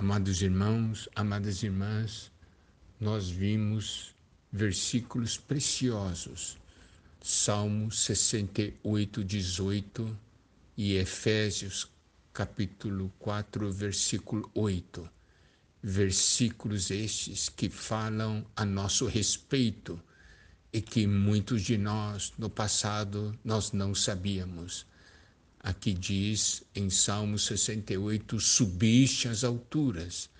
Amados irmãos, amadas irmãs, nós vimos versículos preciosos. Salmo 68, 18 e Efésios capítulo 4, versículo 8. Versículos estes que falam a nosso respeito e que muitos de nós no passado nós não sabíamos. Aqui diz em Salmo 68: Subiste às alturas,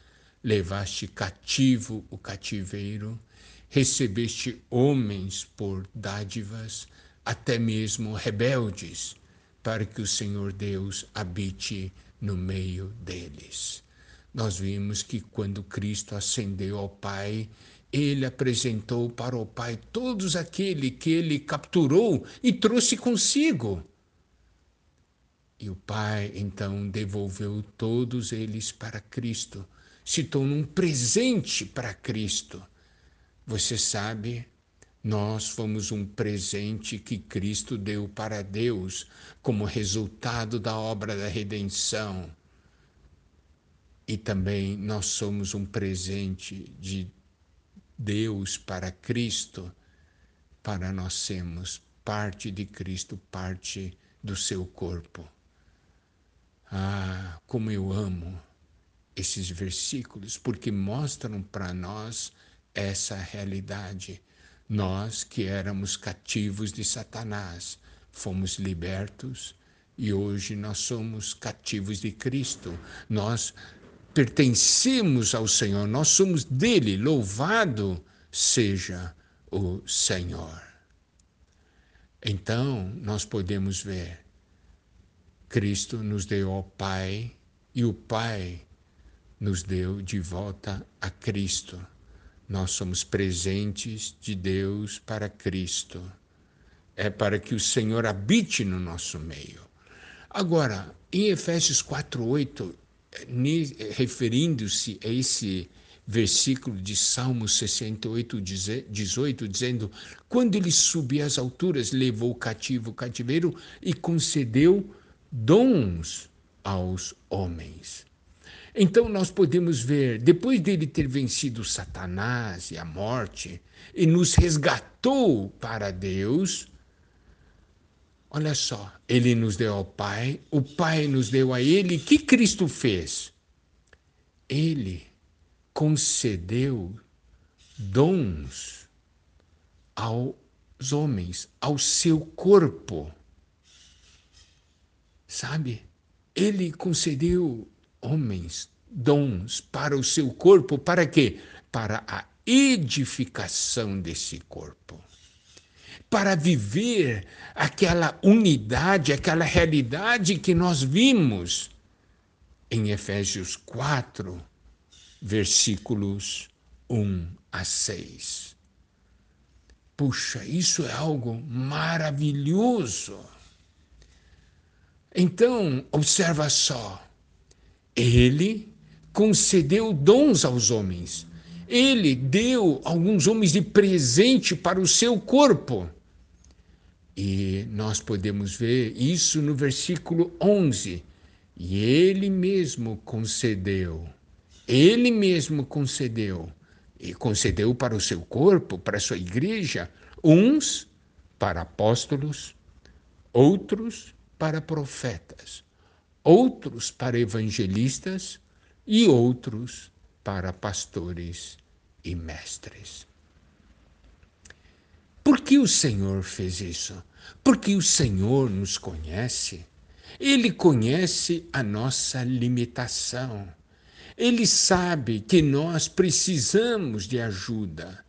levaste cativo o cativeiro, recebeste homens por dádivas, até mesmo rebeldes, para que o Senhor Deus habite no meio deles. Nós vimos que quando Cristo ascendeu ao Pai, ele apresentou para o Pai todos aqueles que ele capturou e trouxe consigo. E o Pai então devolveu todos eles para Cristo, se tornou um presente para Cristo. Você sabe, nós fomos um presente que Cristo deu para Deus como resultado da obra da redenção. E também nós somos um presente de Deus para Cristo, para nós sermos parte de Cristo, parte do seu corpo. Ah, como eu amo esses versículos, porque mostram para nós essa realidade. Nós que éramos cativos de Satanás, fomos libertos e hoje nós somos cativos de Cristo. Nós pertencemos ao Senhor, nós somos dele. Louvado seja o Senhor. Então, nós podemos ver Cristo nos deu ao Pai e o Pai nos deu de volta a Cristo. Nós somos presentes de Deus para Cristo. É para que o Senhor habite no nosso meio. Agora, em Efésios 4:8, referindo-se a esse versículo de Salmo 68, 18, dizendo: Quando ele subiu às alturas, levou o cativo o cativeiro e concedeu dons aos homens. Então nós podemos ver, depois dele ter vencido Satanás e a morte, e nos resgatou para Deus, olha só, ele nos deu ao Pai, o Pai nos deu a ele, que Cristo fez? Ele concedeu dons aos homens, ao seu corpo. Sabe? Ele concedeu homens dons para o seu corpo, para quê? Para a edificação desse corpo. Para viver aquela unidade, aquela realidade que nós vimos em Efésios 4, versículos 1 a 6. Puxa, isso é algo maravilhoso. Então, observa só, ele concedeu dons aos homens. Ele deu alguns homens de presente para o seu corpo. E nós podemos ver isso no versículo 11. E ele mesmo concedeu, ele mesmo concedeu, e concedeu para o seu corpo, para a sua igreja, uns para apóstolos, outros para profetas, outros para evangelistas e outros para pastores e mestres. Por que o Senhor fez isso? Porque o Senhor nos conhece. Ele conhece a nossa limitação. Ele sabe que nós precisamos de ajuda.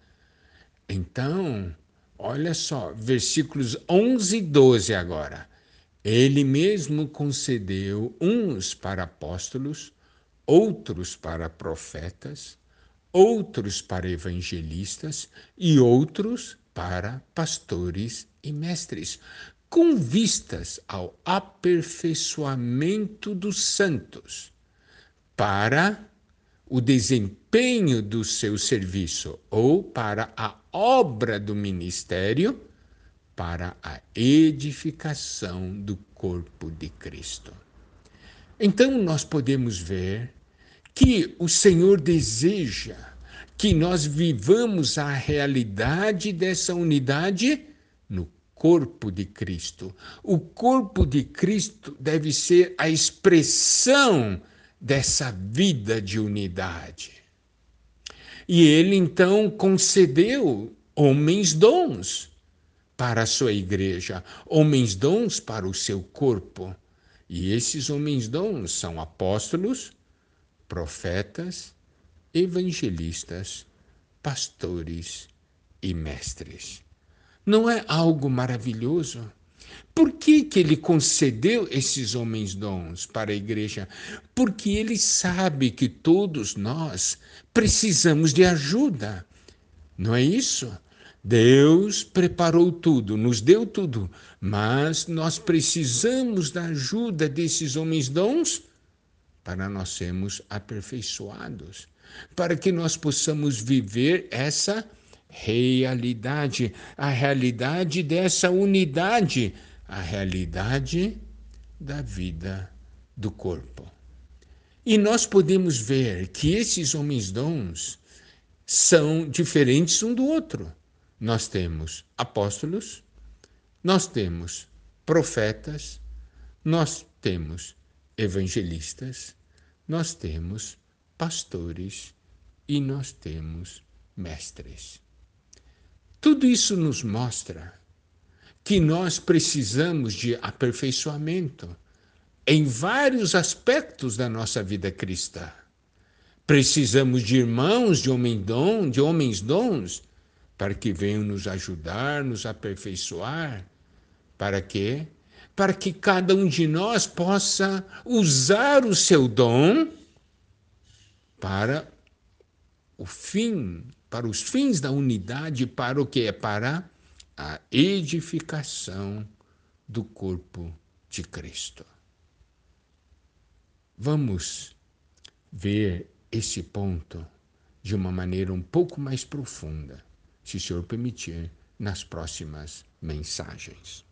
Então, olha só, versículos 11 e 12 agora. Ele mesmo concedeu uns para apóstolos, outros para profetas, outros para evangelistas e outros para pastores e mestres, com vistas ao aperfeiçoamento dos santos, para o desempenho do seu serviço ou para a obra do ministério para a edificação do corpo de Cristo. Então nós podemos ver que o Senhor deseja que nós vivamos a realidade dessa unidade no corpo de Cristo. O corpo de Cristo deve ser a expressão dessa vida de unidade. E ele então concedeu homens dons para a sua igreja, homens dons para o seu corpo. E esses homens dons são apóstolos, profetas, evangelistas, pastores e mestres. Não é algo maravilhoso? Por que, que ele concedeu esses homens dons para a igreja? Porque ele sabe que todos nós precisamos de ajuda. Não é isso? Deus preparou tudo, nos deu tudo, mas nós precisamos da ajuda desses homens dons para nós sermos aperfeiçoados, para que nós possamos viver essa realidade, a realidade dessa unidade, a realidade da vida do corpo. E nós podemos ver que esses homens dons são diferentes um do outro. Nós temos apóstolos, nós temos profetas, nós temos evangelistas, nós temos pastores e nós temos mestres. Tudo isso nos mostra que nós precisamos de aperfeiçoamento em vários aspectos da nossa vida cristã. Precisamos de irmãos, de, homem dom, de homens dons, para que venham nos ajudar, nos aperfeiçoar. Para quê? Para que cada um de nós possa usar o seu dom para o fim, para os fins da unidade, para o que é para a edificação do corpo de Cristo. Vamos ver esse ponto de uma maneira um pouco mais profunda se o Senhor permitir, nas próximas mensagens.